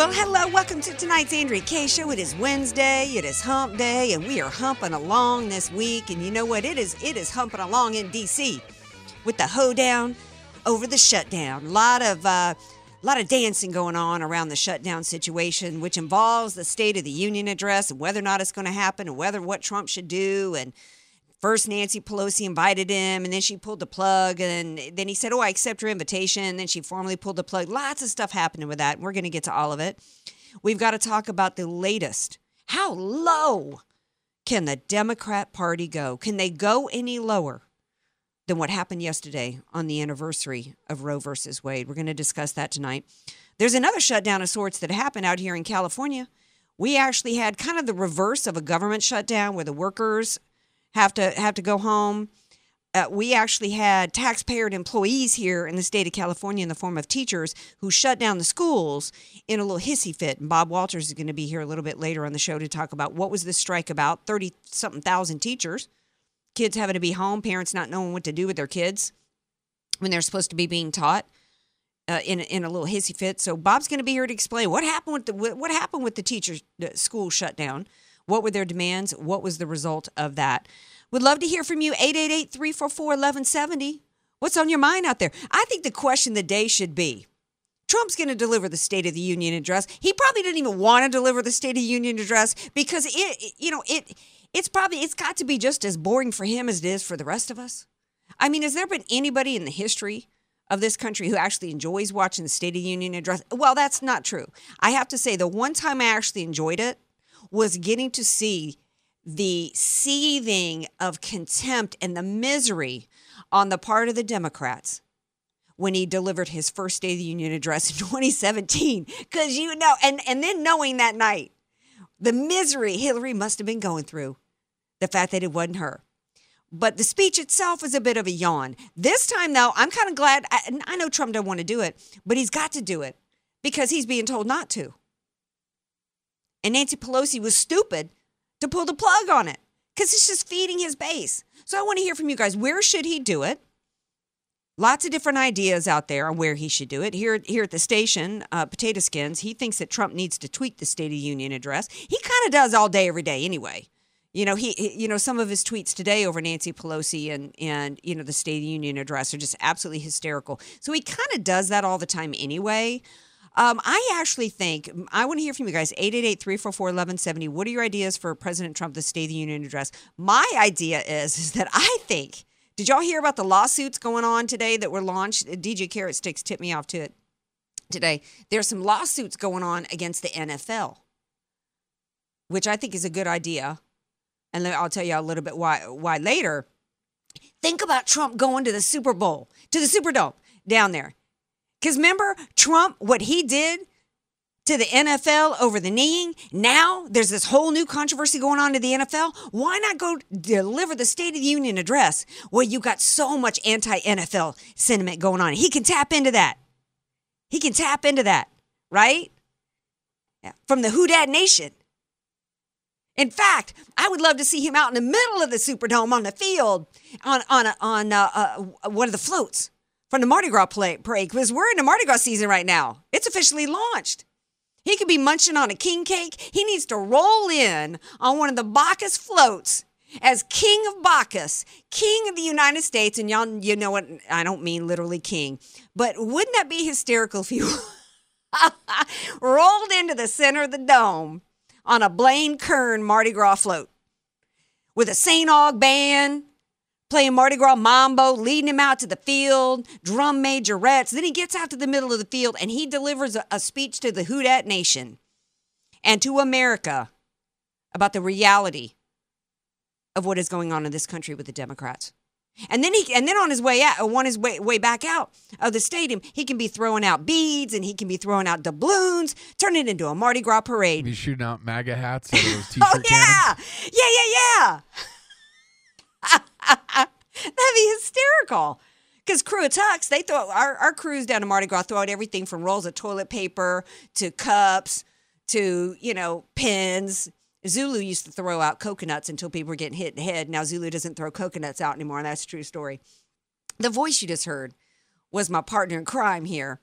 Well, hello, welcome to tonight's Andrea Kaye Show. It is Wednesday, it is hump day, and we are humping along this week. And you know what? It is it is humping along in DC with the hoedown over the shutdown. A lot of uh, lot of dancing going on around the shutdown situation, which involves the State of the Union address and whether or not it's going to happen, and whether what Trump should do, and First, Nancy Pelosi invited him, and then she pulled the plug, and then he said, "Oh, I accept your invitation." And then she formally pulled the plug. Lots of stuff happening with that. We're going to get to all of it. We've got to talk about the latest. How low can the Democrat Party go? Can they go any lower than what happened yesterday on the anniversary of Roe versus Wade? We're going to discuss that tonight. There's another shutdown of sorts that happened out here in California. We actually had kind of the reverse of a government shutdown where the workers have to have to go home. Uh, we actually had taxpayer employees here in the state of California in the form of teachers who shut down the schools in a little hissy fit. And Bob Walters is going to be here a little bit later on the show to talk about what was this strike about. Thirty something thousand teachers, kids having to be home, parents not knowing what to do with their kids when they're supposed to be being taught. Uh, in in a little hissy fit, so Bob's going to be here to explain what happened with the what happened with the teachers' the school shutdown. What were their demands? What was the result of that? Would love to hear from you. 888 344 1170. What's on your mind out there? I think the question of the day should be Trump's going to deliver the State of the Union address. He probably didn't even want to deliver the State of the Union address because it, you know, it, it's probably, it's got to be just as boring for him as it is for the rest of us. I mean, has there been anybody in the history of this country who actually enjoys watching the State of the Union address? Well, that's not true. I have to say, the one time I actually enjoyed it was getting to see the seething of contempt and the misery on the part of the Democrats when he delivered his first State of the Union address in 2017. Because you know, and, and then knowing that night, the misery Hillary must have been going through, the fact that it wasn't her. But the speech itself is a bit of a yawn. This time, though, I'm kind of glad. I, I know Trump doesn't want to do it, but he's got to do it because he's being told not to. And Nancy Pelosi was stupid to pull the plug on it because it's just feeding his base. So I want to hear from you guys. Where should he do it? Lots of different ideas out there on where he should do it. Here, here at the station, uh, Potato Skins, he thinks that Trump needs to tweet the State of the Union address. He kind of does all day, every day, anyway. You know, he, he, you know, some of his tweets today over Nancy Pelosi and and you know the State of the Union address are just absolutely hysterical. So he kind of does that all the time anyway. Um, I actually think I want to hear from you guys. 888-344-1170. What are your ideas for President Trump, the State of the Union address? My idea is, is that I think, did y'all hear about the lawsuits going on today that were launched? DJ Carrot Sticks tipped me off to it today. There's some lawsuits going on against the NFL, which I think is a good idea. And I'll tell you a little bit why why later. Think about Trump going to the Super Bowl, to the Superdome down there. Because remember, Trump, what he did to the NFL over the kneeing, now there's this whole new controversy going on to the NFL. Why not go deliver the State of the Union address where you got so much anti NFL sentiment going on? He can tap into that. He can tap into that, right? Yeah. From the Who Dat Nation. In fact, I would love to see him out in the middle of the Superdome on the field on on a, on uh, uh, one of the floats from the Mardi Gras play, parade because we're in the Mardi Gras season right now. It's officially launched. He could be munching on a king cake. He needs to roll in on one of the Bacchus floats as King of Bacchus, King of the United States. And y'all, you know what? I don't mean literally king, but wouldn't that be hysterical if you rolled into the center of the dome on a Blaine Kern Mardi Gras float with a St. Aug band? Playing Mardi Gras Mambo, leading him out to the field, drum majorettes. Then he gets out to the middle of the field and he delivers a, a speech to the Who Dat Nation and to America about the reality of what is going on in this country with the Democrats. And then he and then on his way out, on his way way back out of the stadium, he can be throwing out beads and he can be throwing out doubloons, turn it into a Mardi Gras parade. He's shooting out MAGA hats out those oh, t-shirt Oh yeah, yeah, yeah, yeah. That'd be hysterical. Because crew of they throw our, our crews down to Mardi Gras throw out everything from rolls of toilet paper to cups to you know pins. Zulu used to throw out coconuts until people were getting hit in the head. Now Zulu doesn't throw coconuts out anymore, and that's a true story. The voice you just heard was my partner in crime here,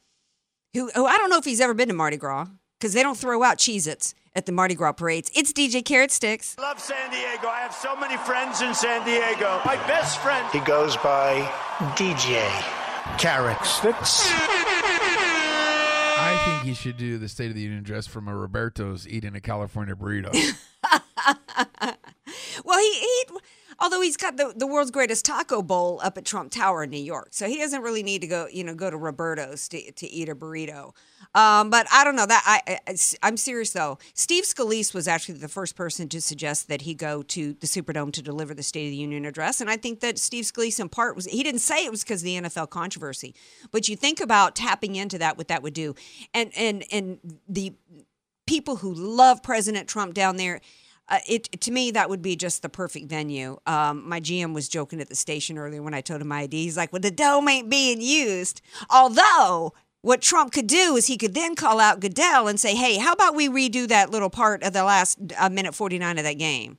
who, who I don't know if he's ever been to Mardi Gras because they don't throw out Cheez Its at the Mardi Gras parades. It's DJ Carrot Sticks. love San Diego. I have so many friends in San Diego. My best friend. He goes by DJ Carrot Sticks. I think he should do the State of the Union address from a Roberto's eating a California burrito. Well, he, he although he's got the, the world's greatest taco bowl up at Trump Tower in New York, so he doesn't really need to go, you know, go to Roberto's to, to eat a burrito. Um, but I don't know that I, I I'm serious though. Steve Scalise was actually the first person to suggest that he go to the Superdome to deliver the State of the Union address, and I think that Steve Scalise in part was he didn't say it was because of the NFL controversy, but you think about tapping into that, what that would do, and and and the people who love President Trump down there. Uh, it to me that would be just the perfect venue. Um, my GM was joking at the station earlier when I told him my ID. He's like, "Well, the dome ain't being used." Although, what Trump could do is he could then call out Goodell and say, "Hey, how about we redo that little part of the last uh, minute forty nine of that game?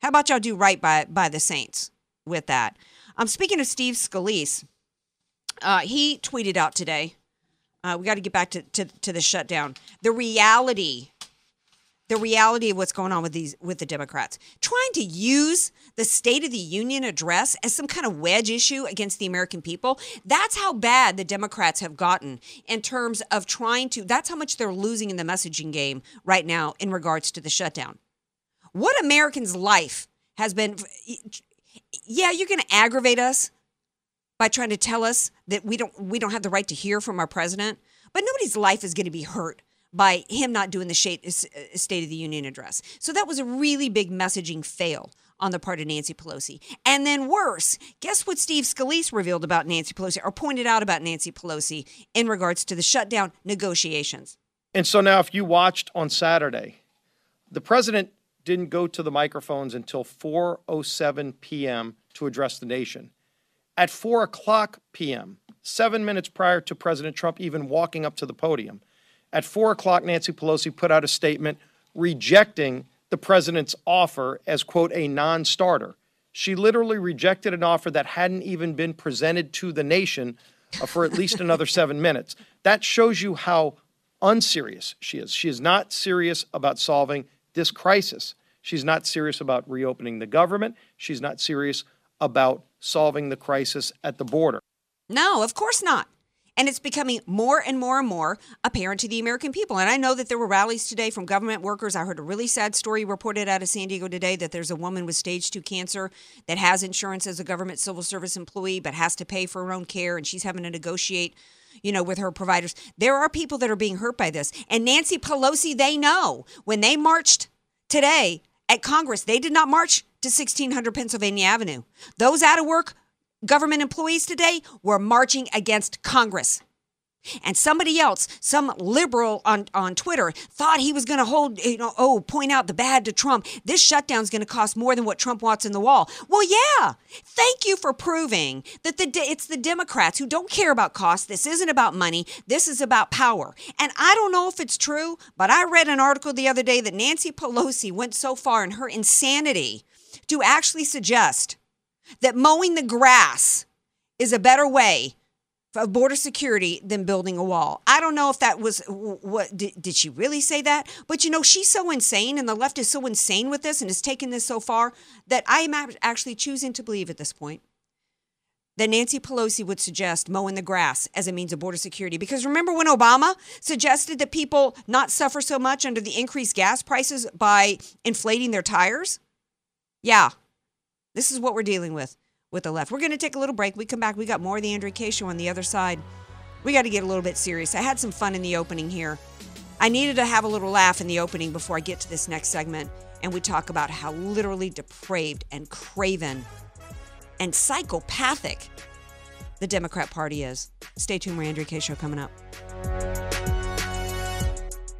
How about y'all do right by by the Saints with that?" Um, speaking of Steve Scalise, uh, he tweeted out today. Uh, we got to get back to, to to the shutdown. The reality the reality of what's going on with these with the Democrats. Trying to use the State of the Union address as some kind of wedge issue against the American people. That's how bad the Democrats have gotten in terms of trying to that's how much they're losing in the messaging game right now in regards to the shutdown. What Americans' life has been yeah, you're going to aggravate us by trying to tell us that we don't we don't have the right to hear from our president, but nobody's life is going to be hurt by him not doing the uh, State of the Union address. So that was a really big messaging fail on the part of Nancy Pelosi. And then worse, guess what Steve Scalise revealed about Nancy Pelosi or pointed out about Nancy Pelosi in regards to the shutdown negotiations. And so now, if you watched on Saturday, the president didn't go to the microphones until 4:07 p.m. to address the nation. At 4 o'clock p.m., seven minutes prior to President Trump even walking up to the podium, at 4 o'clock, Nancy Pelosi put out a statement rejecting the president's offer as, quote, a non starter. She literally rejected an offer that hadn't even been presented to the nation uh, for at least another seven minutes. That shows you how unserious she is. She is not serious about solving this crisis. She's not serious about reopening the government. She's not serious about solving the crisis at the border. No, of course not. And it's becoming more and more and more apparent to the American people. And I know that there were rallies today from government workers. I heard a really sad story reported out of San Diego today that there's a woman with stage two cancer that has insurance as a government civil service employee, but has to pay for her own care. And she's having to negotiate, you know, with her providers. There are people that are being hurt by this. And Nancy Pelosi, they know when they marched today at Congress, they did not march to 1600 Pennsylvania Avenue. Those out of work government employees today were marching against Congress. And somebody else, some liberal on, on Twitter, thought he was going to hold, you know, oh, point out the bad to Trump. This shutdown is going to cost more than what Trump wants in the wall. Well, yeah. Thank you for proving that the it's the Democrats who don't care about cost. This isn't about money. This is about power. And I don't know if it's true, but I read an article the other day that Nancy Pelosi went so far in her insanity to actually suggest that mowing the grass is a better way of border security than building a wall. I don't know if that was what did, did she really say that? But you know, she's so insane and the left is so insane with this and has taken this so far that I am actually choosing to believe at this point that Nancy Pelosi would suggest mowing the grass as a means of border security. Because remember when Obama suggested that people not suffer so much under the increased gas prices by inflating their tires? Yeah, this is what we're dealing with with the left. We're going to take a little break. We come back. We got more of the Andrea Kaye show on the other side. We got to get a little bit serious. I had some fun in the opening here. I needed to have a little laugh in the opening before I get to this next segment. and we talk about how literally depraved and craven and psychopathic the Democrat Party is. Stay tuned, we're Andrea Kaye. Show coming up.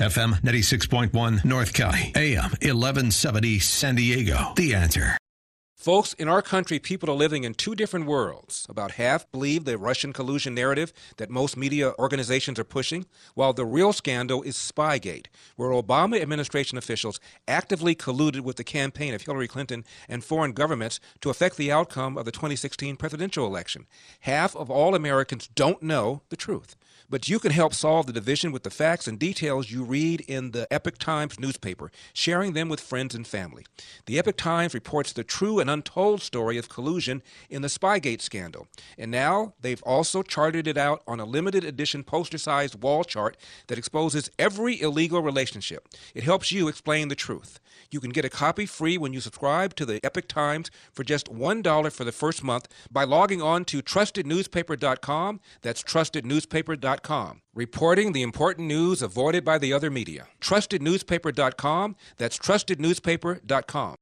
FM 96.1 North County, AM 1170 San Diego. The answer. Folks, in our country, people are living in two different worlds. About half believe the Russian collusion narrative that most media organizations are pushing, while the real scandal is Spygate, where Obama administration officials actively colluded with the campaign of Hillary Clinton and foreign governments to affect the outcome of the 2016 presidential election. Half of all Americans don't know the truth. But you can help solve the division with the facts and details you read in the Epoch Times newspaper, sharing them with friends and family. The Epoch Times reports the true and untold story of collusion in the Spygate scandal. And now they've also charted it out on a limited edition poster sized wall chart that exposes every illegal relationship. It helps you explain the truth. You can get a copy free when you subscribe to the Epoch Times for just $1 for the first month by logging on to trustednewspaper.com. That's trustednewspaper.com. Reporting the important news avoided by the other media. Trustednewspaper.com. That's trustednewspaper.com.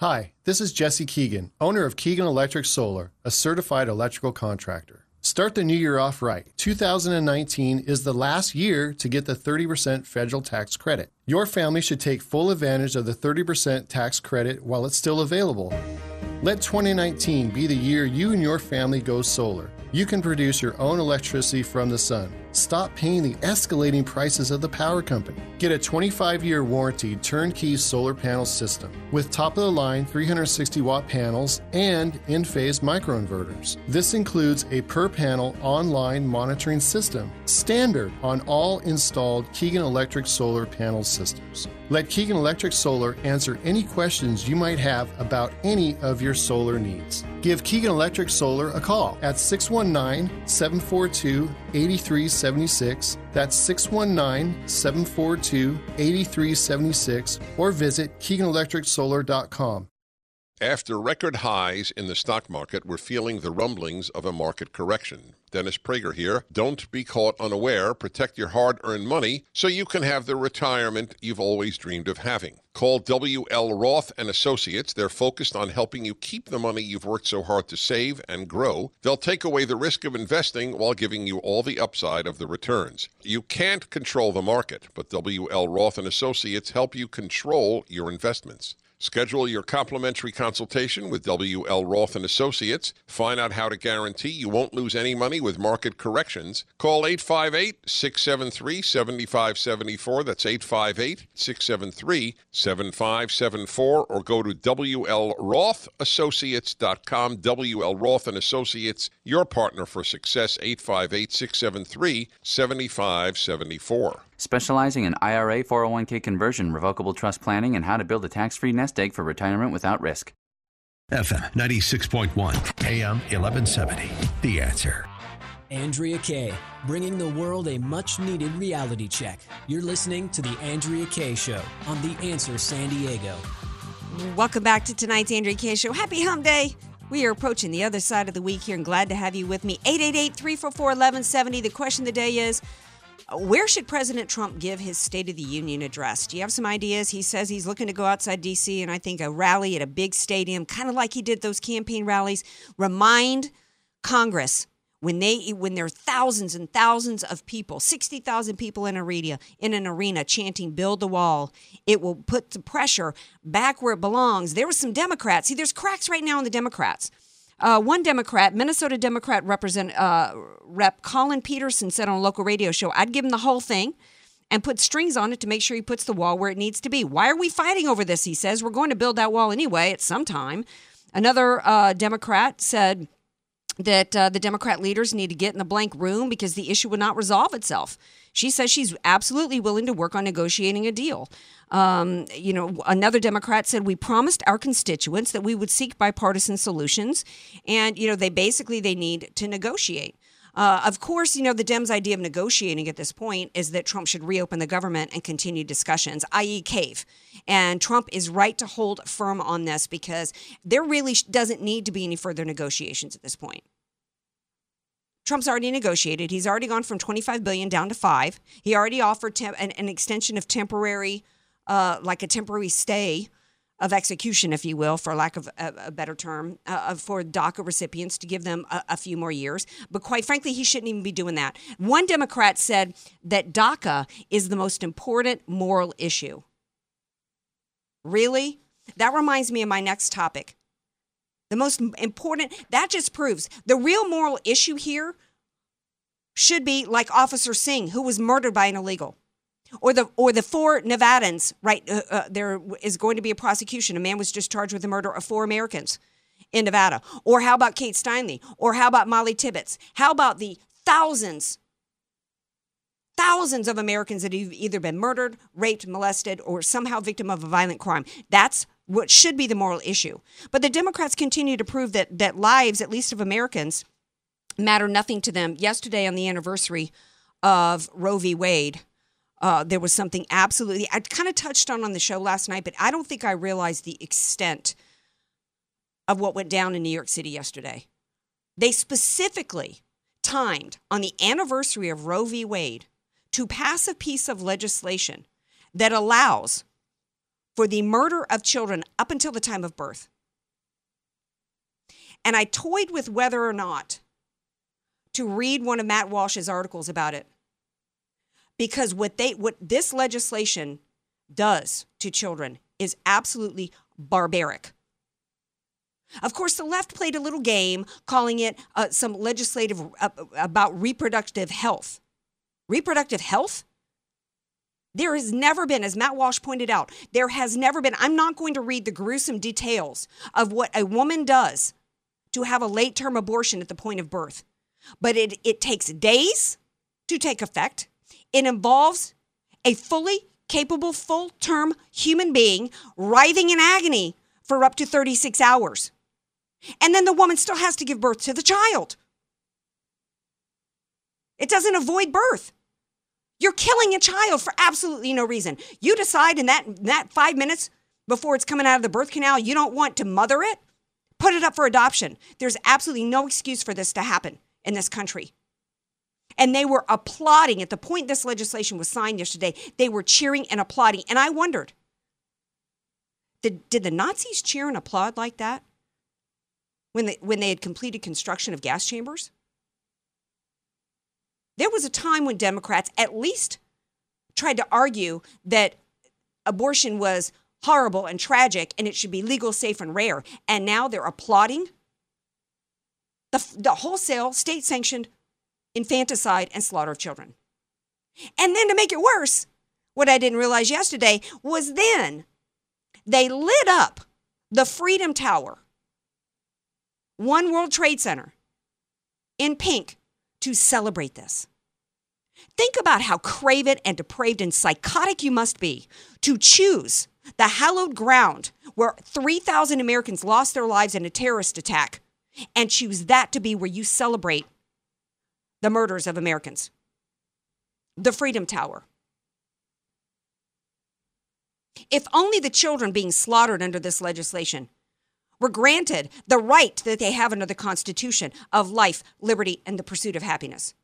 Hi, this is Jesse Keegan, owner of Keegan Electric Solar, a certified electrical contractor. Start the new year off right. 2019 is the last year to get the 30% federal tax credit. Your family should take full advantage of the 30% tax credit while it's still available. Let 2019 be the year you and your family go solar. You can produce your own electricity from the sun. Stop paying the escalating prices of the power company. Get a 25 year warranty turnkey solar panel system with top of the line 360 watt panels and Enphase microinverters. This includes a per panel online monitoring system, standard on all installed Keegan Electric solar panel systems. Let Keegan Electric Solar answer any questions you might have about any of your solar needs. Give Keegan Electric Solar a call at 619 742 8376. That's 619 742 8376 or visit KeeganElectricSolar.com. After record highs in the stock market, we're feeling the rumblings of a market correction. Dennis Prager here. Don't be caught unaware. Protect your hard earned money so you can have the retirement you've always dreamed of having. Call WL Roth and Associates. They're focused on helping you keep the money you've worked so hard to save and grow. They'll take away the risk of investing while giving you all the upside of the returns. You can't control the market, but WL Roth and Associates help you control your investments. Schedule your complimentary consultation with WL Roth and Associates. Find out how to guarantee you won't lose any money with market corrections. Call 858-673-7574. That's 858-673-7574 or go to WLRothAssociates.com. WL Roth and Associates, your partner for success 858-673-7574. Specializing in IRA, 401k conversion, revocable trust planning, and how to build a tax free nest egg for retirement without risk. FM 96.1, AM 1170. The answer. Andrea Kaye, bringing the world a much needed reality check. You're listening to The Andrea Kaye Show on The Answer San Diego. Welcome back to tonight's Andrea Kaye Show. Happy Hump Day. We are approaching the other side of the week here and glad to have you with me. 888 344 1170. The question of the day is Where should President Trump give his State of the Union address? Do you have some ideas? He says he's looking to go outside D.C. and I think a rally at a big stadium, kind of like he did those campaign rallies, remind Congress when they when there are thousands and thousands of people, sixty thousand people in arena in an arena chanting "Build the Wall," it will put the pressure back where it belongs. There were some Democrats. See, there's cracks right now in the Democrats. Uh, one Democrat, Minnesota Democrat represent, uh, Rep. Collin Peterson said on a local radio show, I'd give him the whole thing and put strings on it to make sure he puts the wall where it needs to be. Why are we fighting over this? He says, We're going to build that wall anyway at some time. Another uh, Democrat said, that uh, the Democrat leaders need to get in the blank room because the issue would not resolve itself. She says she's absolutely willing to work on negotiating a deal. Um, you know, another Democrat said we promised our constituents that we would seek bipartisan solutions, and you know, they basically they need to negotiate. Uh, of course, you know, the Dems' idea of negotiating at this point is that Trump should reopen the government and continue discussions, i.e., cave. And Trump is right to hold firm on this because there really doesn't need to be any further negotiations at this point. Trump's already negotiated. He's already gone from 25 billion down to five. He already offered an, an, extension of temporary, uh, like a temporary stay of execution, if you will, for lack of a, a better term, uh, for DACA recipients to give them a, a, few more years. But quite frankly, he shouldn't even be doing that. One Democrat said that DACA is the most important moral issue. Really? That reminds me of my next topic. The most important, that just proves the real moral issue here should be like Officer Singh, who was murdered by an illegal. Or the or the four Nevadans, right? Uh, uh, there is going to be a prosecution. A man was just charged with the murder of four Americans in Nevada. Or how about Kate Steinle? Or how about Molly Tibbetts? How about the thousands, thousands of Americans that have either been murdered, raped, molested, or somehow victim of a violent crime? That's what should be the moral issue. But the Democrats continue to prove that that lives, at least of Americans, matter nothing to them. Yesterday, on the anniversary of Roe v. Wade, uh, there was something absolutely I kind of touched on on the show last night, but I don't think I realized the extent of what went down in New York City yesterday. They specifically timed on the anniversary of Roe v. Wade to pass a piece of legislation that allows for the murder of children up until the time of birth. And I toyed with whether or not to read one of Matt Walsh's articles about it. Because what they what this legislation does to children is absolutely barbaric. Of course, the left played a little game calling it uh, some legislative uh, about reproductive health. Reproductive health? There has never been, as Matt Walsh pointed out, there has never been. I'm not going to read the gruesome details of what a woman does to have a late term abortion at the point of birth, but it, it takes days to take effect. It involves a fully capable, full term human being writhing in agony for up to 36 hours. And then the woman still has to give birth to the child. It doesn't avoid birth. You're killing a child for absolutely no reason. You decide in that that 5 minutes before it's coming out of the birth canal you don't want to mother it, put it up for adoption. There's absolutely no excuse for this to happen in this country. And they were applauding at the point this legislation was signed yesterday. They were cheering and applauding. And I wondered did, did the Nazis cheer and applaud like that when they, when they had completed construction of gas chambers? There was a time when Democrats at least tried to argue that abortion was horrible and tragic and it should be legal, safe, and rare. And now they're applauding the, the wholesale state sanctioned infanticide and slaughter of children. And then to make it worse, what I didn't realize yesterday was then they lit up the Freedom Tower, One World Trade Center, in pink to celebrate this. Think about how craven and depraved and psychotic you must be to choose the hallowed ground where 3,000 Americans lost their lives in a terrorist attack and choose that to be where you celebrate the murders of Americans. The Freedom Tower. If only the children being slaughtered under this legislation were granted the right that they have under the Constitution of life, liberty, and the pursuit of happiness.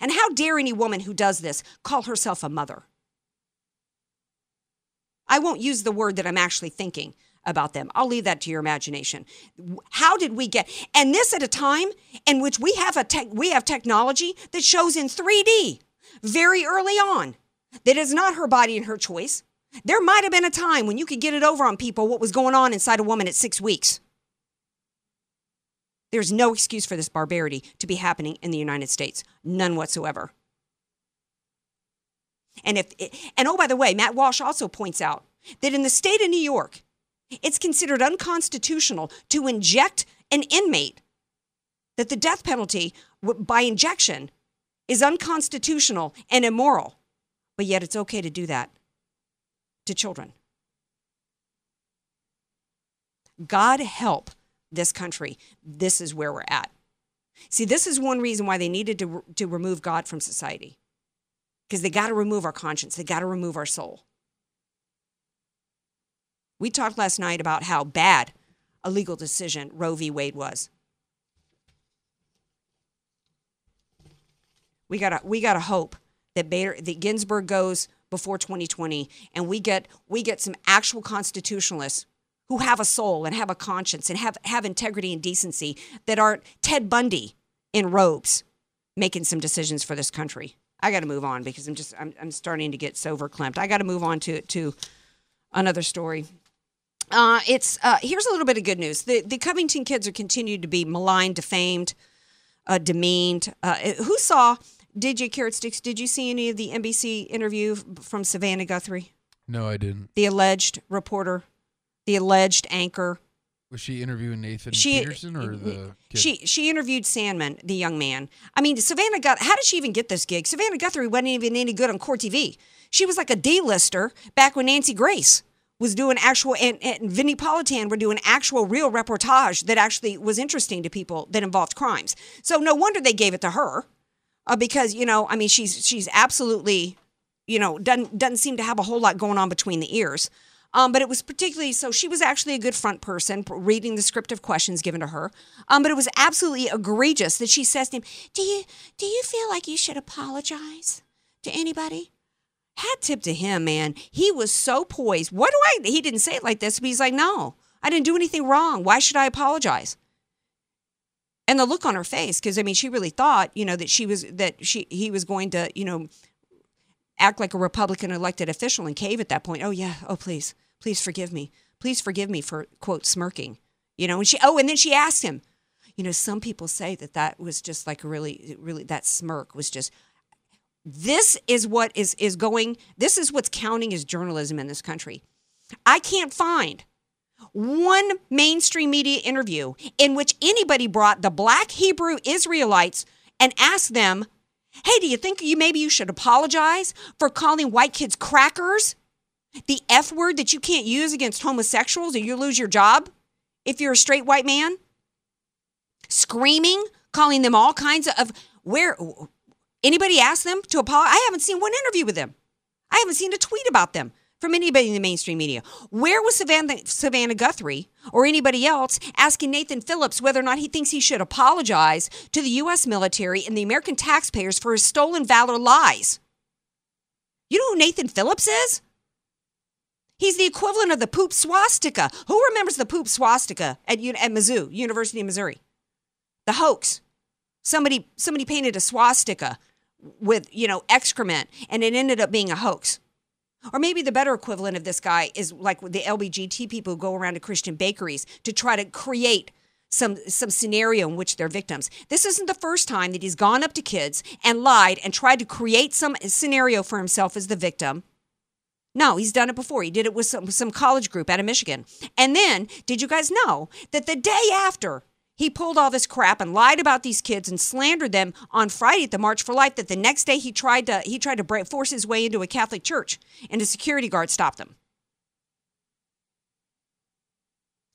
And how dare any woman who does this call herself a mother? I won't use the word that I'm actually thinking about them. I'll leave that to your imagination. How did we get and this at a time in which we have a tech, we have technology that shows in 3D very early on that is not her body and her choice. There might have been a time when you could get it over on people what was going on inside a woman at 6 weeks. There's no excuse for this barbarity to be happening in the United States. None whatsoever. And if and oh by the way, Matt Walsh also points out that in the state of New York, it's considered unconstitutional to inject an inmate that the death penalty by injection is unconstitutional and immoral. But yet it's okay to do that to children. God help this country. This is where we're at. See, this is one reason why they needed to, to remove God from society. Because they got to remove our conscience, they got to remove our soul. We talked last night about how bad a legal decision Roe v. Wade was. We gotta we gotta hope that Bader that Ginsburg goes before 2020 and we get we get some actual constitutionalists who have a soul and have a conscience and have, have integrity and decency that aren't Ted Bundy in robes making some decisions for this country. I got to move on because I'm just I'm, I'm starting to get so verklempt. I got to move on to to another story. Uh, it's uh, here's a little bit of good news. The the Covington kids are continued to be maligned, defamed, uh, demeaned. Uh, who saw DJ Carrot Sticks? Did you see any of the NBC interview from Savannah Guthrie? No, I didn't. The alleged reporter the alleged anchor. Was she interviewing Nathan she, Peterson or the kid? She she interviewed Sandmann, the young man. I mean, Savannah got how did she even get this gig? Savannah Guthrie wasn't even any good on Court TV. She was like a D-lister back when Nancy Grace was doing actual and, and Vinnie Politan were doing actual real reportage that actually was interesting to people that involved crimes. So no wonder they gave it to her. Uh, because, you know, I mean she's she's absolutely, you know, doesn't doesn't seem to have a whole lot going on between the ears. Um, but it was particularly so she was actually a good front person reading the script of questions given to her. Um, but it was absolutely egregious that she says to him, "Do you do you feel like you should apologize to anybody?" Hat tip to him, man. He was so poised. What do I? He didn't say it like this, but he's like, "No, I didn't do anything wrong. Why should I apologize?" And the look on her face, because I mean, she really thought, you know, that she was that she he was going to, you know, act like a Republican elected official and cave at that point. Oh yeah, oh please, please forgive me. Please forgive me for quote smirking. You know, and she oh, and then she asked him. You know, some people say that that was just like a really, really that smirk was just. This is what is is going. This is what's counting as journalism in this country. I can't find one mainstream media interview in which anybody brought the black Hebrew Israelites and asked them Hey, do you think you maybe you should apologize for calling white kids crackers? The F word that you can't use against homosexuals or you lose your job if you're a straight white man? Screaming, calling them all kinds of where anybody ask them to apologize? I haven't seen one interview with them. I haven't seen a tweet about them from anybody in the mainstream media. Where was Savannah, Savannah Guthrie or anybody else asking Nathan Phillips whether or not he thinks he should apologize to the U.S. military and the American taxpayers for his stolen valor lies? You know who Nathan Phillips is? He's the equivalent of the poop swastika. Who remembers the poop swastika at, at Mizzou, University of Missouri? The hoax. Somebody somebody painted a swastika with, you know, excrement and it ended up being a hoax. Or maybe the better equivalent of this guy is like the LBGT people who go around to Christian bakeries to try to create some some scenario in which they're victims. This isn't the first time that he's gone up to kids and lied and tried to create some scenario for himself as the victim. No, he's done it before. He did it with some, some college group out of Michigan. And then, did you guys know that the day after he pulled all this crap and lied about these kids and slandered them on Friday at the March for Life. That the next day he tried to he tried to break, force his way into a Catholic church, and a security guard stopped him.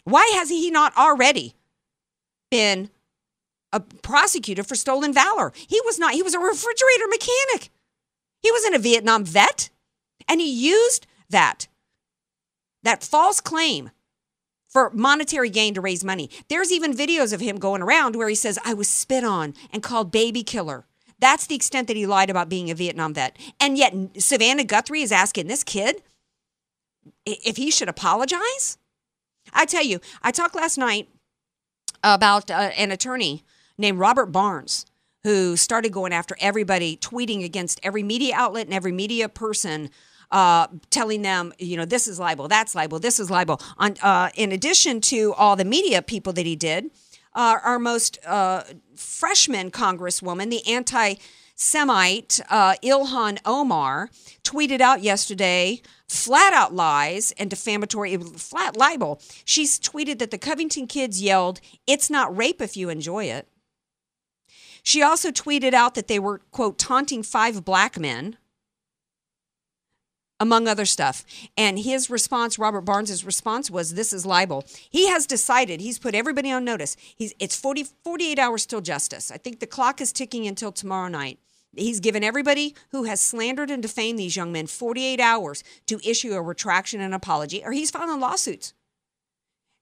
Why has he not already been a prosecutor for stolen valor? He was not. He was a refrigerator mechanic. He wasn't a Vietnam vet, and he used that that false claim for monetary gain to raise money. There's even videos of him going around where he says, I was spit on and called baby killer. That's the extent that he lied about being a Vietnam vet. And yet Savannah Guthrie is asking this kid if he should apologize. I tell you, I talked last night about uh, an attorney named Robert Barnes who started going after everybody, tweeting against every media outlet and every media person, uh, telling them, you know, this is libel, that's libel, this is libel. On, uh, in addition to all the media people that he did, uh, our most uh, freshman congresswoman, the anti Semite uh, Ilhan Omar, tweeted out yesterday flat out lies and defamatory, flat libel. She's tweeted that the Covington kids yelled, It's not rape if you enjoy it. She also tweeted out that they were, quote, taunting five black men, among other stuff. And his response, Robert Barnes' response was, This is libel. He has decided, he's put everybody on notice. He's, it's 40, 48 hours till justice. I think the clock is ticking until tomorrow night. He's given everybody who has slandered and defamed these young men 48 hours to issue a retraction and apology, or he's filing lawsuits.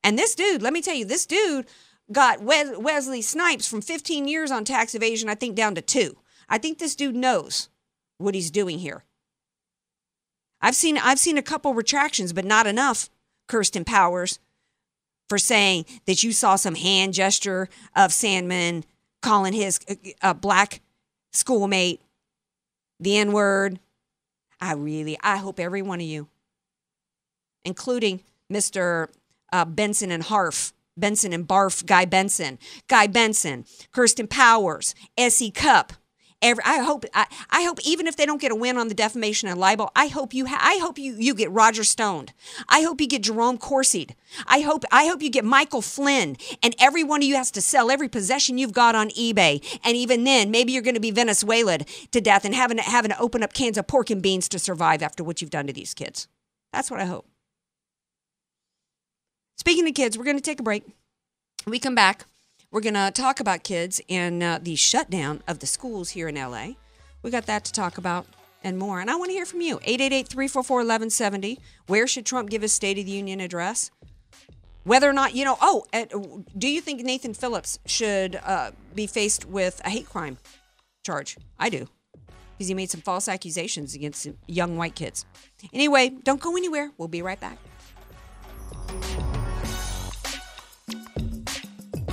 And this dude, let me tell you, this dude got Wes- Wesley Snipes from 15 years on tax evasion, I think, down to two. I think this dude knows what he's doing here. I've seen I've seen a couple retractions, but not enough, Kirsten Powers, for saying that you saw some hand gesture of Sandmann calling his uh, uh, black schoolmate the N word. I really, I hope every one of you, including Mr. Uh, Benson and Harf, Benson and Barf, Guy Benson, Guy Benson, Kirsten Powers, S.E. Cupp. Every, I hope, I, I hope even if they don't get a win on the defamation and libel, I hope you, ha- I hope you, you get Roger Stoned. I hope you get Jerome Corsied. I hope, I hope you get Michael Flynn, and every one of you has to sell every possession you've got on eBay. And even then, maybe you're going to be Venezuela to death and having to, having to open up cans of pork and beans to survive after what you've done to these kids. That's what I hope. Speaking of kids, we're going to take a break. When we come back. We're going to talk about kids and uh, the shutdown of the schools here in LA. We got that to talk about and more. And I want to hear from you. 888 344 1170. Where should Trump give his State of the Union address? Whether or not, you know, oh, uh, do you think Nathan Phillips should uh, be faced with a hate crime charge? I do. Because he made some false accusations against young white kids. Anyway, don't go anywhere. We'll be right back.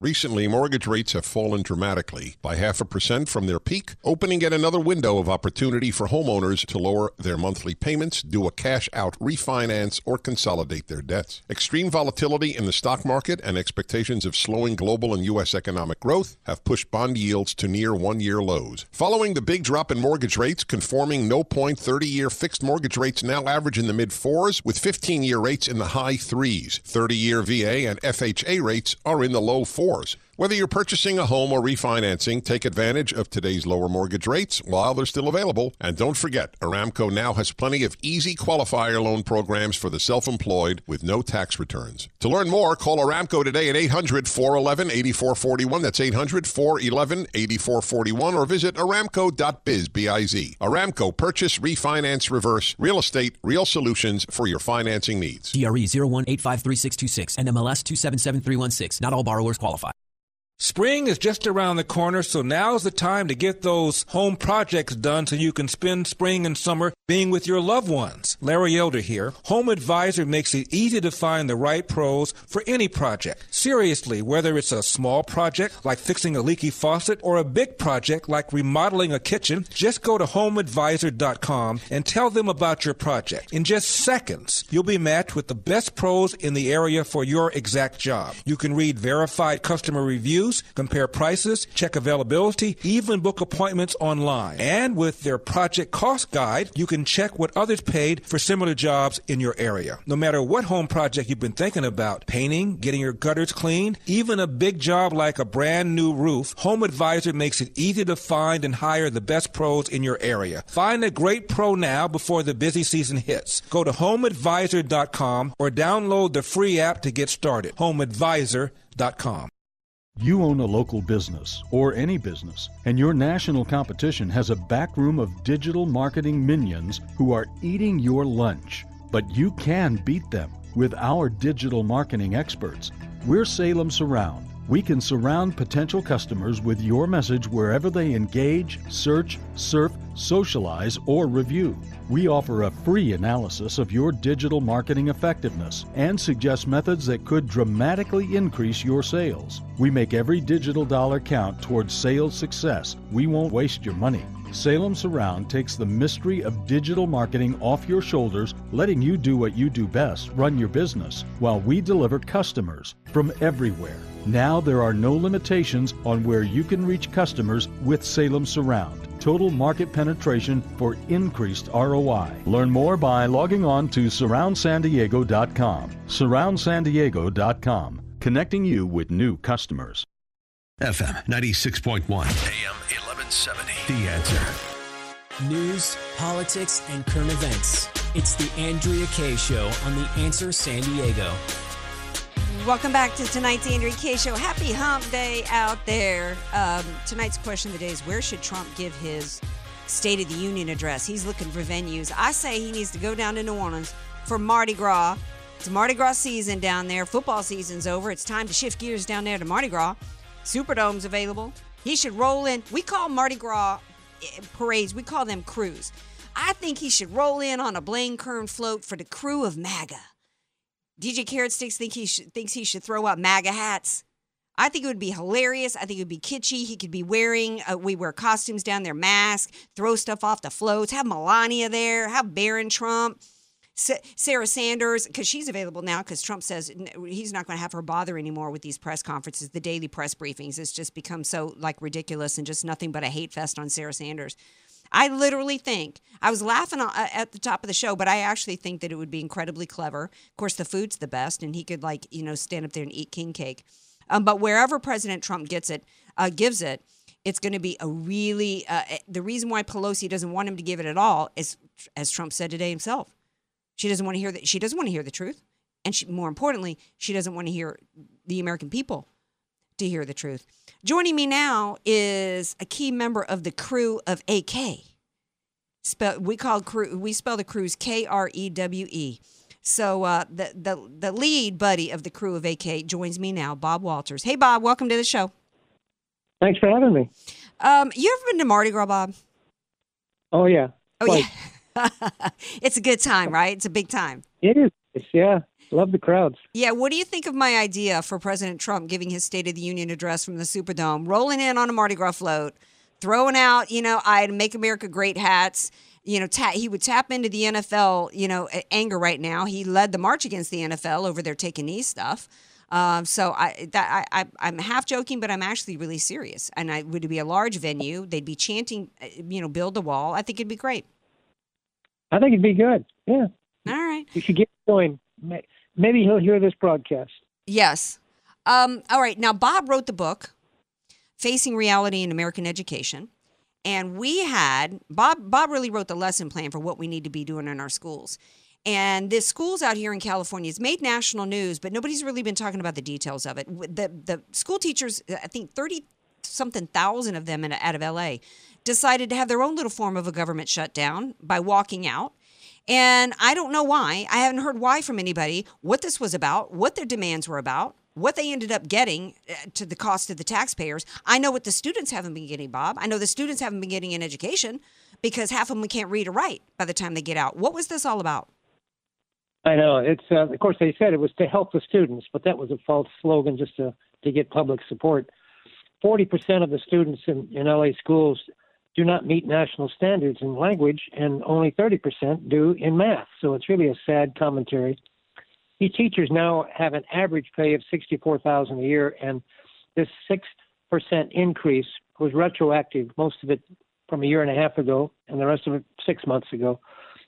Recently, mortgage rates have fallen dramatically by half a percent from their peak, opening yet another window of opportunity for homeowners to lower their monthly payments, do a cash out refinance, or consolidate their debts. Extreme volatility in the stock market and expectations of slowing global and U.S. economic growth have pushed bond yields to near one year lows. Following the big drop in mortgage rates, conforming no point 30 year fixed mortgage rates now average in the mid fours, with 15 year rates in the high threes. 30 year VA and FHA rates are in the low fours fours. Whether you're purchasing a home or refinancing, take advantage of today's lower mortgage rates while they're still available. And don't forget, Aramco now has plenty of easy qualifier loan programs for the self employed with no tax returns. To learn more, call Aramco today at 800 411 8441. That's 800 411 8441 or visit aramco.biz. B-I-Z. Aramco Purchase, Refinance, Reverse, Real Estate, Real Solutions for your financing needs. DRE 01853626 and MLS 277316. Not all borrowers qualify. Spring is just around the corner, so now's the time to get those home projects done so you can spend spring and summer being with your loved ones. Larry Elder here. Home Advisor makes it easy to find the right pros for any project. Seriously, whether it's a small project like fixing a leaky faucet or a big project like remodeling a kitchen, just go to homeadvisor.com and tell them about your project. In just seconds, you'll be matched with the best pros in the area for your exact job. You can read verified customer reviews, compare prices, check availability, even book appointments online. And with their project cost guide, you can check what others paid for similar jobs in your area. No matter what home project you've been thinking about, painting, getting your gutters cleaned, even a big job like a brand new roof, Home Advisor makes it easy to find and hire the best pros in your area. Find a great pro now before the busy season hits. Go to homeadvisor.com or download the free app to get started. Homeadvisor.com. You own a local business or any business, and your national competition has a backroom of digital marketing minions who are eating your lunch. But you can beat them with our digital marketing experts. We're Salem Surround. We can surround potential customers with your message wherever they engage, search, surf, socialize, or review. We offer a free analysis of your digital marketing effectiveness and suggest methods that could dramatically increase your sales. We make every digital dollar count towards sales success. We won't waste your money. Salem Surround takes the mystery of digital marketing off your shoulders, letting you do what you do best run your business, while we deliver customers from everywhere. Now there are no limitations on where you can reach customers with Salem Surround. Total market penetration for increased ROI. Learn more by logging on to surroundsandiego.com. Surroundsandiego.com, connecting you with new customers. FM 96.1, AM 1170. The answer. News, politics, and current events. It's the Andrea Kaye Show on The Answer San Diego. Welcome back to tonight's Andrea Kaye Show. Happy Hump Day out there. Um, tonight's question of the day is: Where should Trump give his State of the Union address? He's looking for venues. I say he needs to go down to New Orleans for Mardi Gras. It's Mardi Gras season down there. Football season's over. It's time to shift gears down there to Mardi Gras. Superdome's available. He should roll in. We call Mardi Gras eh, parades. We call them krewes. I think he should roll in on a Blaine Kern float for the krewe of MAGA. DJ Carrot Sticks think he thinks he should throw out MAGA hats. I think it would be hilarious. I think it would be kitschy. He could be wearing, uh, we wear costumes down there, mask, throw stuff off the floats, have Melania there, have Barron Trump, Sarah Sanders, because she's available now because Trump says he's not going to have her bother anymore with these press conferences, the daily press briefings. It's just become so like ridiculous and just nothing but a hate fest on Sarah Sanders. I literally think I was laughing at the top of the show, but I actually think that it would be incredibly clever. Of course, the food's the best, and he could like you know stand up there and eat king cake. Um, but wherever President Trump gets it, uh, gives it, it's going to be a really. Uh, the reason why Pelosi doesn't want him to give it at all is, as Trump said today himself, she doesn't want to hear that. She doesn't want to hear the truth, and she, more importantly, she doesn't want to hear the American people to hear the truth. Joining me now is a key member of the krewe of AK. Spell, we call krewe. We spell the krewes K R E W E. So uh, the the the lead buddy of the krewe of AK joins me now, Bob Walters. Hey, Bob, welcome to the show. Thanks for having me. Um, you ever been to Mardi Gras, Bob? Oh yeah. Oh yeah. it's a good time, right? It's a big time. It is. It's, yeah. Love the crowds. Yeah, what do you think of my idea for President Trump giving his State of the Union address from the Superdome, rolling in on a Mardi Gras float, throwing out, you know, I'd make America great hats. You know, ta- he would tap into the NFL, you know, anger right now. He led the march against the NFL over their taking knee stuff. Um, so I, that, I, I, I'm half joking, but I'm actually really serious. And I would be a large venue. They'd be chanting, uh, you know, build the wall. I think it'd be great. I think it'd be good. Yeah. All right. You should get going. Maybe he'll hear this broadcast. Yes. Um, all right. Now, Bob wrote the book, Facing Reality in American Education. And we had, Bob, Bob really wrote the lesson plan for what we need to be doing in our schools. And the schools out here in California, it's made national news, but nobody's really been talking about the details of it. The, the school teachers, I think 30 something thousand of them in, out of LA, decided to have their own little form of a government shutdown by walking out. And I don't know why. I haven't heard why from anybody, what this was about, what their demands were about. what they ended up getting uh, to the cost of the taxpayers. I know what the students haven't been getting, Bob. I know the students haven't been getting an education because half of them can't read or write by the time they get out. What was this all about? I know. It's uh, of course they said it was to help the students, but that was a false slogan just to to get public support. Forty percent of the students in, in LA schools do not meet national standards in language, and only thirty percent do in math. So it's really a sad commentary. These teachers now have an average pay of sixty-four thousand a year, and this six percent increase was retroactive. Most of it from a year and a half ago, and the rest of it six months ago.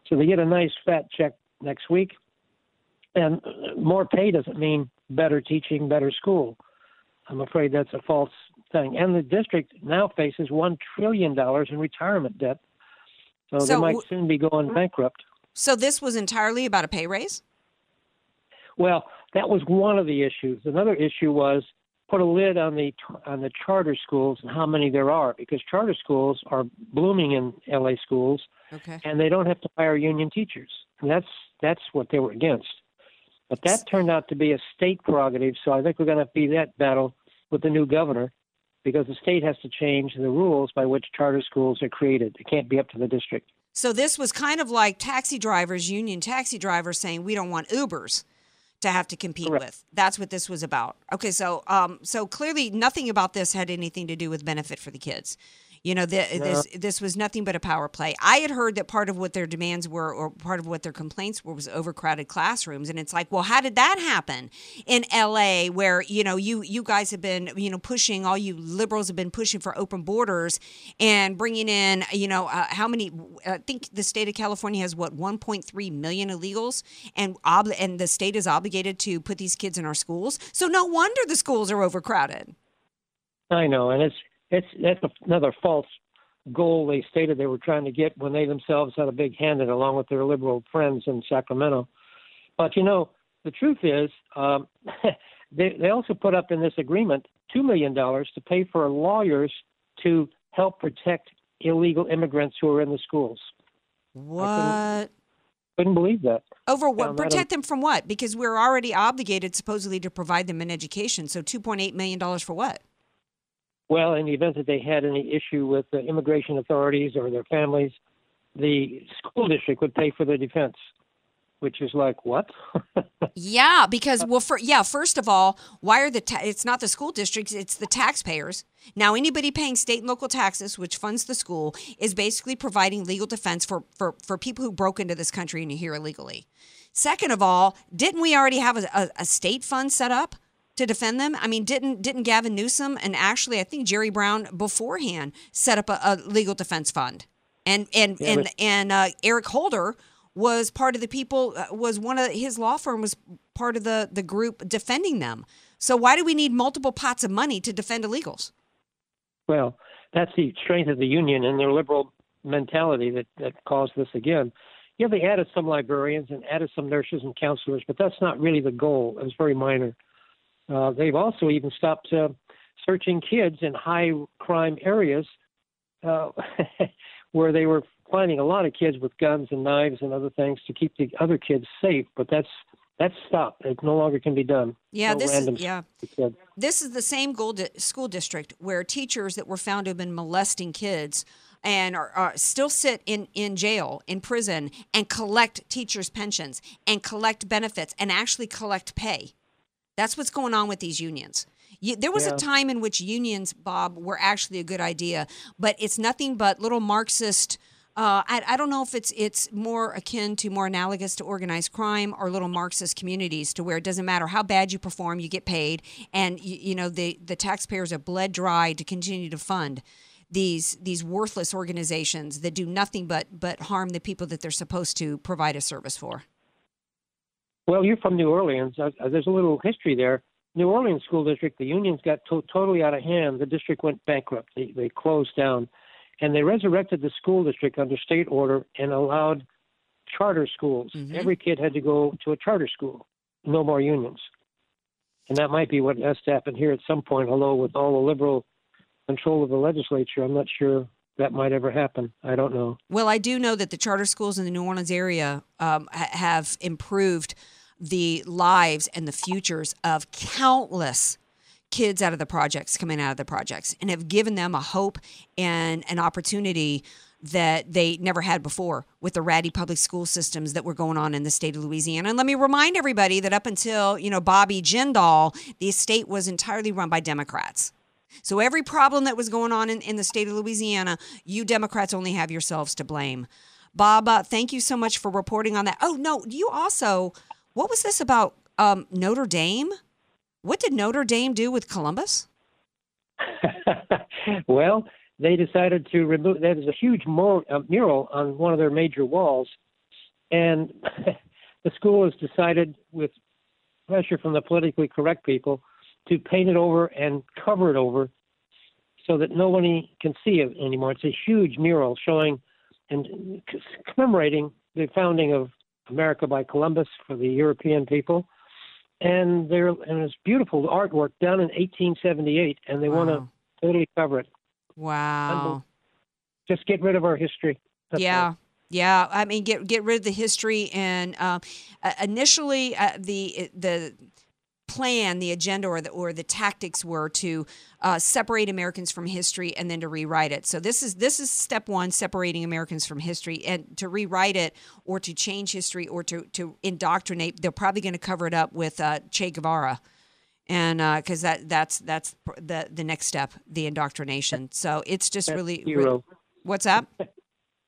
So they get a nice fat check next week and more pay doesn't mean better teaching, better school. I'm afraid that's a false thing. And the district now faces $1 trillion in retirement debt. So, So they might soon be going bankrupt. So this was entirely about a pay raise? Well, that was one of the issues. Another issue was put a lid on the on the charter schools and how many there are because charter schools are blooming in LA schools Okay. and they don't have to hire union teachers. And that's that's what they were against. But that turned out to be a state prerogative, so I think we're going to be that battle with the new governor because the state has to change the rules by which charter schools are created. It can't be up to the district. So this was kind of like taxi drivers, union taxi drivers saying we don't want Ubers to have to compete with. That's what this was about. Okay, so um, so clearly nothing about this had anything to do with benefit for the kids. You know, the, No. this this was nothing but a power play. I had heard that part of what their demands were, or part of what their complaints were, was overcrowded classrooms. And it's like, well, how did that happen in L.A., where you know you you guys have been you know pushing, all you liberals have been pushing for open borders and bringing in you know uh, how many? I think the state of California has what 1.3 million illegals, and ob- and the state is obligated to put these kids in our schools. So no wonder the schools are overcrowded. I know, and it's it's that's another false goal they stated they were trying to get when they themselves had a big hand in it, along with their liberal friends in Sacramento. But you know, the truth is, um, they they also put up in this agreement two million dollars to pay for lawyers to help protect illegal immigrants who are in the schools. What? Couldn't believe that. Over what? Protect them from what? Because we're already obligated supposedly to provide them an education. So two point eight million dollars for what? Well, in the event that they had any issue with the immigration authorities or their families, the school district would pay for their defense, which is like what? Yeah, because well, for yeah, first of all, why are the ta- it's not the school districts, it's the taxpayers. Now, anybody paying state and local taxes, which funds the school, is basically providing legal defense for for for people who broke into this country and are here illegally. Second of all, didn't we already have a, a, a state fund set up? To defend them. I mean, didn't didn't Gavin Newsom and actually I think Jerry Brown beforehand set up a, a legal defense fund, and and Yeah, and and uh, Eric Holder was part of the people uh, was one of his law firm was part of the the group defending them. So why do we need multiple pots of money to defend illegals? Well, that's the strength of the union and their liberal mentality that, that caused this again. Yeah, they added some librarians and added some nurses and counselors, but that's not really the goal. It was very minor. Uh, they've also even stopped uh, searching kids in high crime areas uh, where they were finding a lot of kids with guns and knives and other things to keep the other kids safe. But that's that's stopped. It no longer can be done. Yeah, no this is yeah. This is the same school district where teachers that were found to have been molesting kids and are, are still sit in, in jail, in prison, and collect teachers' pensions and collect benefits and actually collect pay. That's what's going on with these unions. You, there was Yeah. a time in which unions, Bob, were actually a good idea, but it's nothing but little Marxist. Uh, I, I don't know if it's it's more akin to more analogous to organized crime or little Marxist communities, to where it doesn't matter how bad you perform, you get paid, and you, you know the the taxpayers are bled dry to continue to fund these these worthless organizations that do nothing but but harm the people that they're supposed to provide a service for. Well, you're from New Orleans. Uh, uh, there's a little history there. New Orleans School District, the unions got to- totally out of hand. The district went bankrupt. They, they closed down. And they resurrected the school district under state order and allowed charter schools. Every kid had to go to a charter school. No more unions. And that might be what has to happen here at some point, although with all the liberal control of the legislature, I'm not sure that might ever happen. I don't know. Well, I do know that the charter schools in the New Orleans area um, have improved the lives and the futures of countless kids out of the projects coming out of the projects and have given them a hope and an opportunity that they never had before with the ratty public school systems that were going on in the state of Louisiana. And let me remind everybody that up until, you know, Bobby Jindal, the state was entirely run by Democrats. So every problem that was going on in, in the state of Louisiana, you Democrats only have yourselves to blame. Bob, uh, thank you so much for reporting on that. Oh, no, you also, what was this about um, Notre Dame? What did Notre Dame do with Columbus? well, they decided to remove. There was a huge uh, mural on one of their major walls, and the school has decided, with pressure from the politically correct people, to paint it over and cover it over, so that nobody can see it anymore. It's a huge mural showing and commemorating the founding of America by Columbus for the European people. And there, and it's beautiful artwork done in 1878, and they want to totally cover it. Wow. Just get rid of our history. That's yeah. all. Yeah, I mean, get get rid of the history and uh, uh, initially uh, the the plan, the agenda, or the or the tactics were to uh, separate Americans from history and then to rewrite it. So this is this is step one: separating Americans from history, and to rewrite it or to change history or to to indoctrinate. They're probably going to cover it up with uh, Che Guevara and because that that's that's the the next step, the indoctrination. So it's just That's really, the what's that?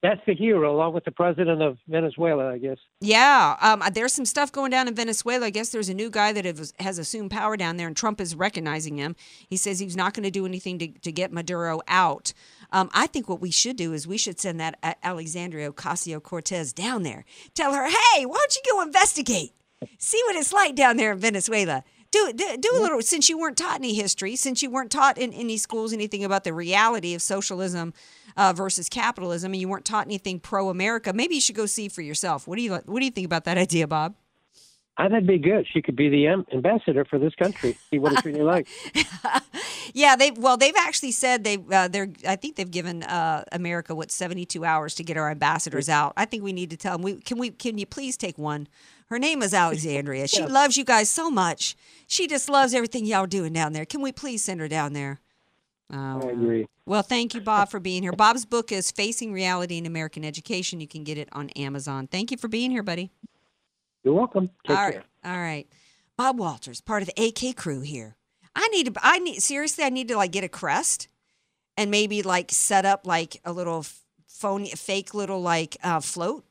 That's the hero, along with the president of Venezuela, I guess. Yeah, um, there's some stuff going down in Venezuela. I guess there's a new guy that has, assumed power down there, and Trump is recognizing him. He says he's not going to do anything to, to get Maduro out. Um, I think what we should do is we should send that A- Alexandria Ocasio Cortez down there. Tell her, hey, why don't you go investigate? See what it's like down there in Venezuela. Do, do, do a little, since you weren't taught any history, since you weren't taught in any schools anything about the reality of socialism uh, versus capitalism, and you weren't taught anything pro America, maybe you should go see for yourself. What do you What do you think about that idea, Bob? I that'd be good. She could be the ambassador for this country. See what it's really like. Yeah, they well, they've actually said they uh, they're. I think they've given uh, America what seventy two hours to get our ambassadors out. I think we need to tell them. We can we can you please take one. Her name is Alexandria. She Yeah. loves you guys so much. She just loves everything y'all doing down there. Can we please send her down there? Oh, I agree. well, thank you, Bob, for being here. Bob's book is Facing Reality in American Education. You can get it on Amazon. Thank you for being here, buddy. You're welcome. Take All care. right. All right. Bob Walters, part of the AK krewe here. I need to I need seriously I need to like get a crest and maybe like set up like a little f- phony fake little like uh, float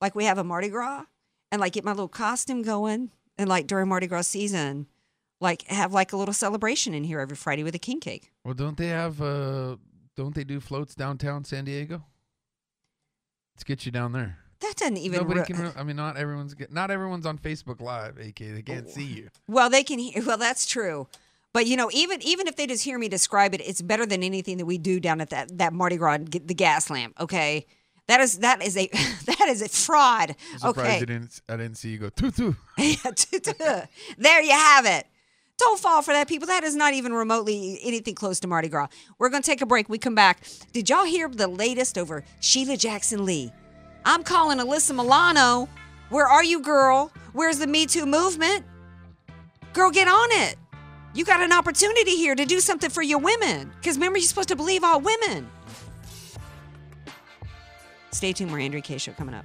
like we have a Mardi Gras and like get my little costume going and like during Mardi Gras season like have like a little celebration in here every Friday with a king cake. Well, don't they have? uh Don't they do floats downtown San Diego? Let's get you down there. That doesn't even Nobody re- can. re- I mean, not everyone's. Get, not everyone's on Facebook Live. AK, they can't see you. Well, they can hear. Well, that's true. But you know, even even if they just hear me describe it, it's better than anything that we do down at that that Mardi Gras, the Gaslamp. Okay, that is that is a that is a fraud. I'm surprised Okay, I didn't. I didn't see you go tutu. there you have it. Don't fall for that, people. That is not even remotely anything close to Mardi Gras. We're going to take a break. We come back. Did y'all hear the latest over Sheila Jackson Lee? I'm calling Alyssa Milano. Where are you, girl? Where's the Me Too movement? Girl, get on it. You got an opportunity here to do something for your women. Because remember, you're supposed to believe all women. Stay tuned. More Andrea Kaye Show coming up.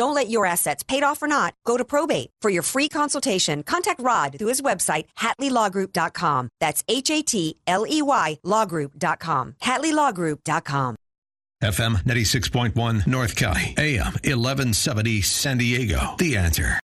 Don't let your assets, paid off or not, go to probate. For your free consultation, contact Rod through his website, HatleyLawGroup.com. That's H-A-T-L-E-Y lawgroup.com. HatleyLawGroup.com. FM 96.1 North County, AM 1170 San Diego. The answer.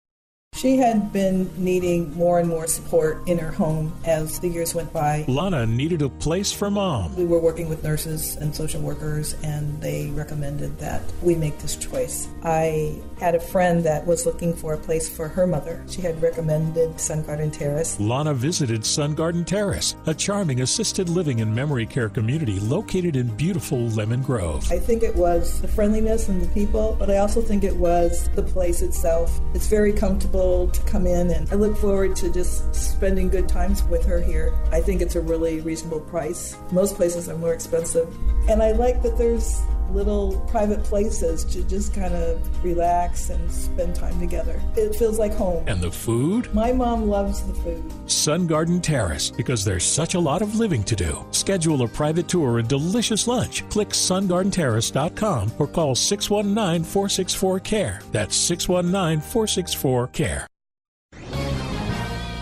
She had been needing more and more support in her home as the years went by. Lana needed a place for mom. We were working with nurses and social workers, and they recommended that we make this choice. I had a friend that was looking for a place for her mother. She had recommended Sun Garden Terrace. Lana visited Sun Garden Terrace, a charming assisted living and memory care community located in beautiful Lemon Grove. I think it was the friendliness and the people, but I also think it was the place itself. It's very comfortable to come in, and I look forward to just spending good times with her here. I think it's a really reasonable price. Most places are more expensive, and I like that there's little private places to just kind of relax and spend time together. It feels like home. And the food? My mom loves the food. Sun Garden Terrace, because there's such a lot of living to do. Schedule a private tour and delicious lunch. Click sungardenterrace.com or call 619 464 CARE. That's 619 464 CARE.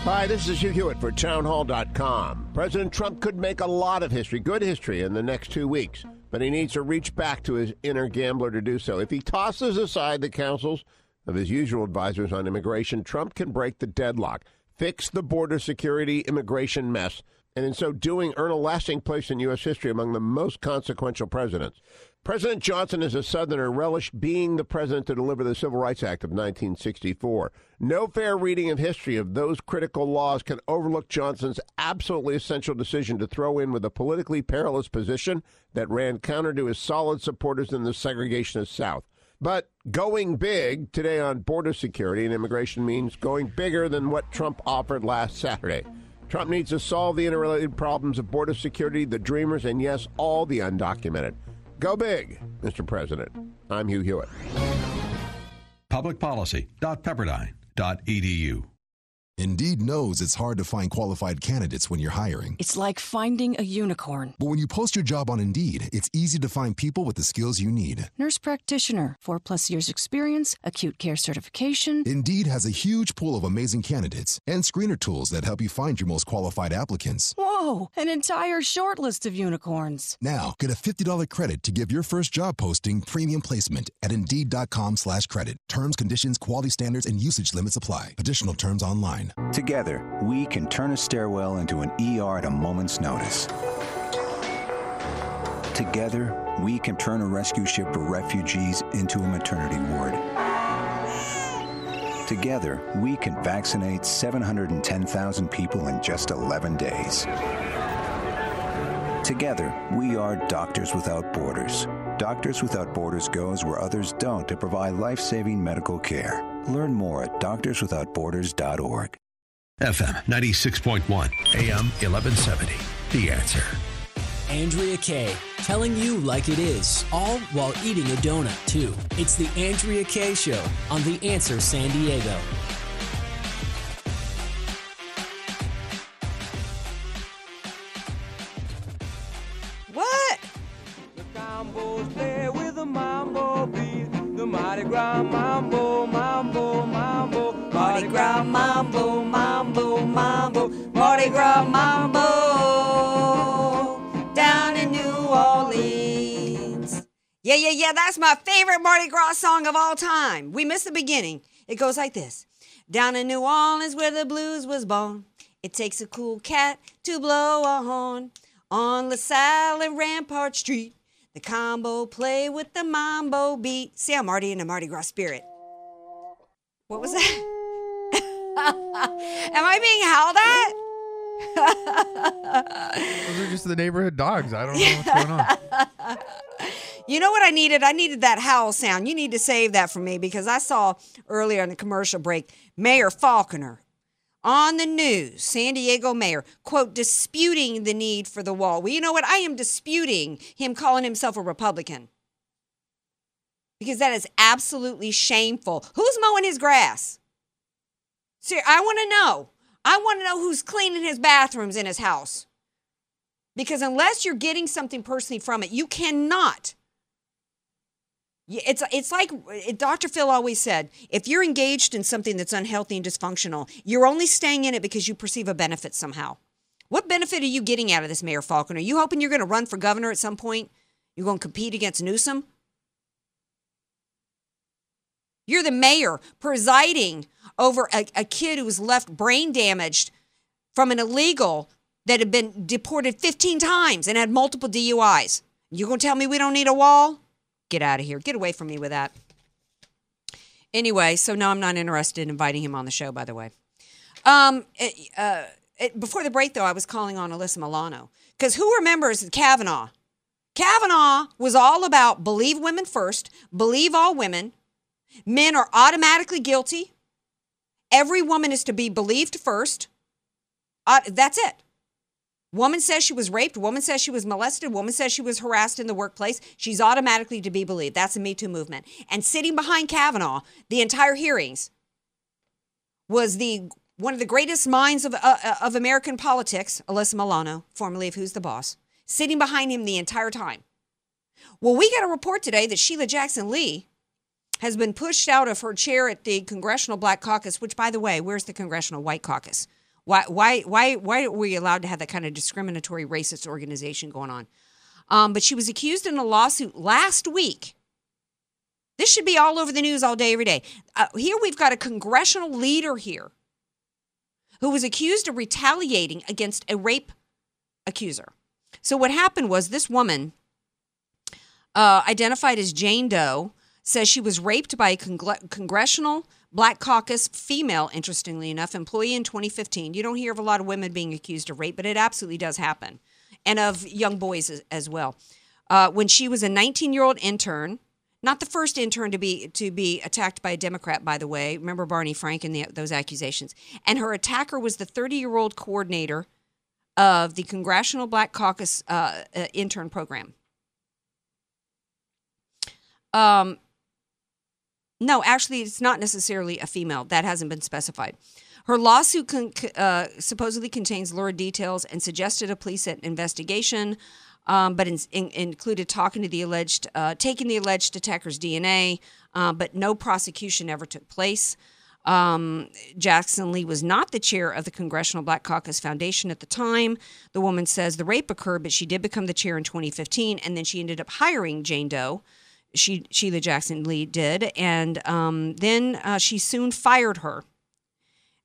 Hi, this is Hugh Hewitt for townhall.com. President Trump could make a lot of history, good history, in the next two weeks, but he needs to reach back to his inner gambler to do so. If he tosses aside the counsels of his usual advisors on immigration, Trump can break the deadlock, fix the border security immigration mess, and in so doing, earn a lasting place in U.S. history among the most consequential presidents. President Johnson, as a Southerner, relished being the president to deliver the Civil Rights Act of 1964. No fair reading of history of those critical laws can overlook Johnson's absolutely essential decision to throw in with a politically perilous position that ran counter to his solid supporters in the segregationist South. But going big today on border security and immigration means going bigger than what Trump offered last Saturday. Trump needs to solve the interrelated problems of border security, the dreamers, and yes, all the undocumented. Go big, Mr. President. I'm Hugh Hewitt. Publicpolicy.pepperdine.edu. Indeed knows it's hard to find qualified candidates when you're hiring. It's like finding a unicorn. But when you post your job on Indeed, it's easy to find people with the skills you need. Nurse practitioner, four plus years experience, acute care certification. Indeed has a huge pool of amazing candidates and screener tools that help you find your most qualified applicants. Whoa, an entire short list of unicorns. Now, get a $50 credit to give your first job posting premium placement at Indeed.com slash credit. Terms, conditions, quality standards, and usage limits apply. Additional terms online. Together, we can turn a stairwell into an ER at a moment's notice. Together, we can turn a rescue ship for refugees into a maternity ward. Together, we can vaccinate 710,000 people in just 11 days. Together, we are Doctors Without Borders. Doctors Without Borders goes where others don't to provide life saving medical care. Learn more at doctorswithoutborders.org. FM 96.1, AM 1170. The answer. Andrea Kaye, telling you like it is, all while eating a donut, too. It's the Andrea Kaye Show on The Answer San Diego. There with the mambo beat, the Mardi Gras mambo, mambo, mambo, Mardi Gras mambo, mambo, mambo, Mardi Gras mambo down in New Orleans. Yeah, yeah, yeah, that's my favorite Mardi Gras song of all time. We missed the beginning. It goes like this Down in New Orleans, where the blues was born, it takes a cool cat to blow a horn. On LaSalle and Rampart Street, the combo play with the mambo beat. See, I'm already in the Mardi Gras spirit. What was that? Am I being howled at? Those are just the neighborhood dogs. I don't know what's going on. You know what I needed? I needed that howl sound. You need to save that for me because I saw earlier in the commercial break Mayor Faulconer on the news, San Diego mayor, quote, disputing the need for the wall. Well, you know what? I am disputing him calling himself a Republican because that is absolutely shameful. Who's mowing his grass? See, I want to know. I want to know who's cleaning his bathrooms in his house. Because unless you're getting something personally from it, you cannot It's it's like eh, Dr. Phil always said, if you're engaged in something that's unhealthy and dysfunctional, you're only staying in it because you perceive a benefit somehow. What benefit are you getting out of this, Mayor Faulconer? Are you hoping you're going to run for governor at some point? You're going to compete against Newsom? You're the mayor presiding over a, a kid who was left brain damaged from an illegal that had been deported 15 times and had multiple DUIs. You're going to tell me we don't need a wall? Get out of here. Get away from me with that. Anyway, so no, I'm not interested in inviting him on the show, by the way. Um, it- uh, it- before the break, though, I was calling on Alyssa Milano because who remembers Kavanaugh? Kavanaugh was all about believe women first, believe all women. Men are automatically guilty. Every woman is to be believed first. Uh, that's it. Woman says she was raped. Woman says she was molested. Woman says she was harassed in the workplace. She's automatically to be believed. That's the Me Too movement. And sitting behind Kavanaugh, the entire hearings, was the one of the greatest minds of, uh, uh, of American politics, Alyssa Milano, formerly of Who's the Boss, sitting behind him the entire time. Well, we got a report today that Sheila Jackson Lee has been pushed out of her chair at the Congressional Black Caucus, which, by the way, where's the Congressional White Caucus? Why, why, why, why are we allowed to have that kind of discriminatory racist organization going on? Um, but she was accused in a lawsuit last week. This should be all over the news all day, every day. Uh, here we've got a congressional leader here who was accused of retaliating against a rape accuser. So what happened was this woman, uh, identified as Jane Doe, says she was raped by a congressional Black Caucus female, interestingly enough, employee in 2015. You don't hear of a lot of women being accused of rape, but it absolutely does happen, and of young boys as, well. Uh, when she was a 19 year old intern, not the first intern to be to be attacked by a Democrat, by the way. Remember Barney Frank and the, those accusations. And her attacker was the 30 year old coordinator of the Congressional Black Caucus uh, uh, intern program. Um, no, actually, it's not necessarily a female. That hasn't been specified. Her lawsuit con- uh, supposedly contains lurid details and suggested a police investigation, um, but in- in- included talking to the alleged, uh, taking the alleged attacker's DNA, uh, but no prosecution ever took place. Um, Jackson Lee was not the chair of the Congressional Black Caucus Foundation at the time. The woman says the rape occurred, but she did become the chair in 2015, and then she ended up hiring Jane Doe she Sheila Jackson Lee did, and um, then uh, she soon fired her,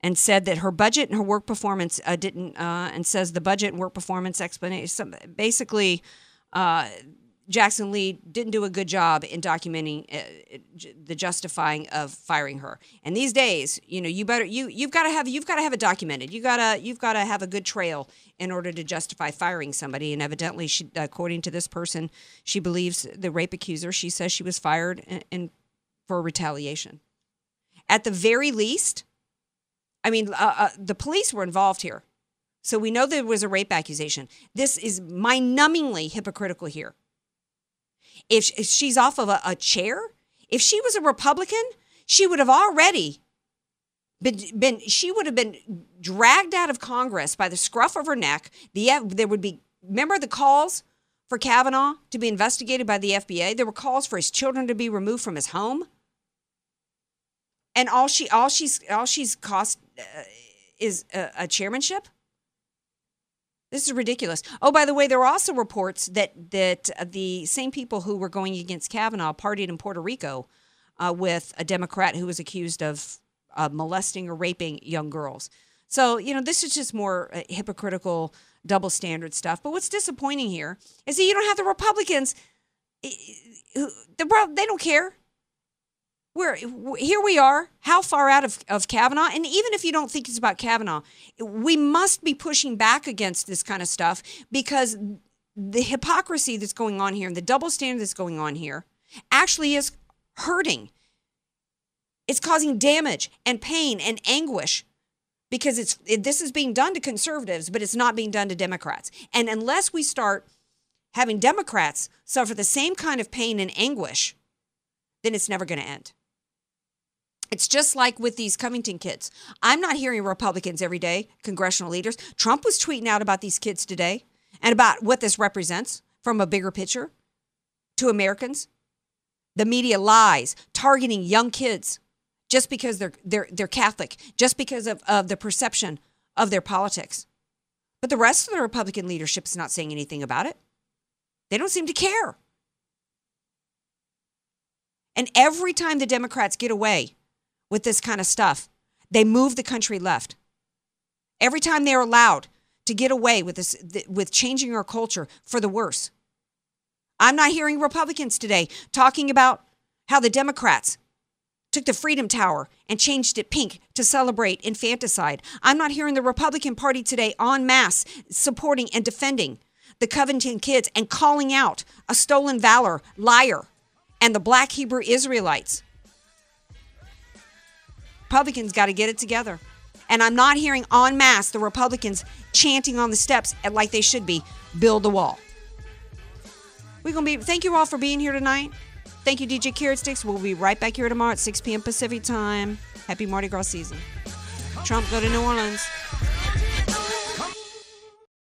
and said that her budget and her work performance uh, didn't, uh, and says the budget and work performance explanation. Basically, uh, Jackson Lee didn't do a good job in documenting uh, the justifying of firing her. And these days, you know, you better you you've got to have you've got to have it documented. You gotta you've got to have a good trail in order to justify firing somebody. And evidently, she, according to this person, she believes the rape accuser. She says she was fired in for retaliation. At the very least, I mean, uh, uh, the police were involved here, so we know there was a rape accusation. This is mind-numbingly hypocritical here. If she's off of a, a chair, if she was a Republican, she would have already been, been she would have been dragged out of Congress by the scruff of her neck. The there would be remember the calls for Kavanaugh to be investigated by the FBI. There were calls for his children to be removed from his home, and all she all she's all she's cost uh, is a, a chairmanship. This is ridiculous. Oh, by the way, there were also reports that that uh, the same people who were going against Kavanaugh partied in Puerto Rico uh, with a Democrat who was accused of uh, molesting or raping young girls. So you know, this is just more uh, hypocritical, double standard stuff. But what's disappointing here is that you don't have the Republicans. they don't care. We're here. We are. How far out of of Kavanaugh? And even if you don't think it's about Kavanaugh, we must be pushing back against this kind of stuff because the hypocrisy that's going on here and the double standard that's going on here actually is hurting. It's causing damage and pain and anguish because it's it, this is being done to conservatives, but it's not being done to Democrats. And unless we start having Democrats suffer the same kind of pain and anguish, then it's never going to end. It's just like with these Covington kids. I'm not hearing Republicans every day, congressional leaders. Trump was tweeting out about these kids today and about what this represents from a bigger picture to Americans. The media lies, targeting young kids just because they're they're they're Catholic, just because of, of the perception of their politics. But the rest of the Republican leadership is not saying anything about it. They don't seem to care. And every time the Democrats get away with this kind of stuff, they move the country left. Every time they're allowed to get away with this with changing our culture for the worse. I'm not hearing Republicans today talking about how the Democrats took the Freedom Tower and changed it pink to celebrate infanticide. I'm not hearing the Republican Party today en masse supporting and defending the Covington kids and calling out a stolen valor liar and the black Hebrew Israelites. Republicans got to get it together. And I'm not hearing en masse the Republicans chanting on the steps like they should be build the wall. We're going to be, thank you all for being here tonight. Thank you, DJ Carrot Sticks. We'll be right back here tomorrow at 6 p.m. Pacific time. Happy Mardi Gras season. Trump, go to New Orleans.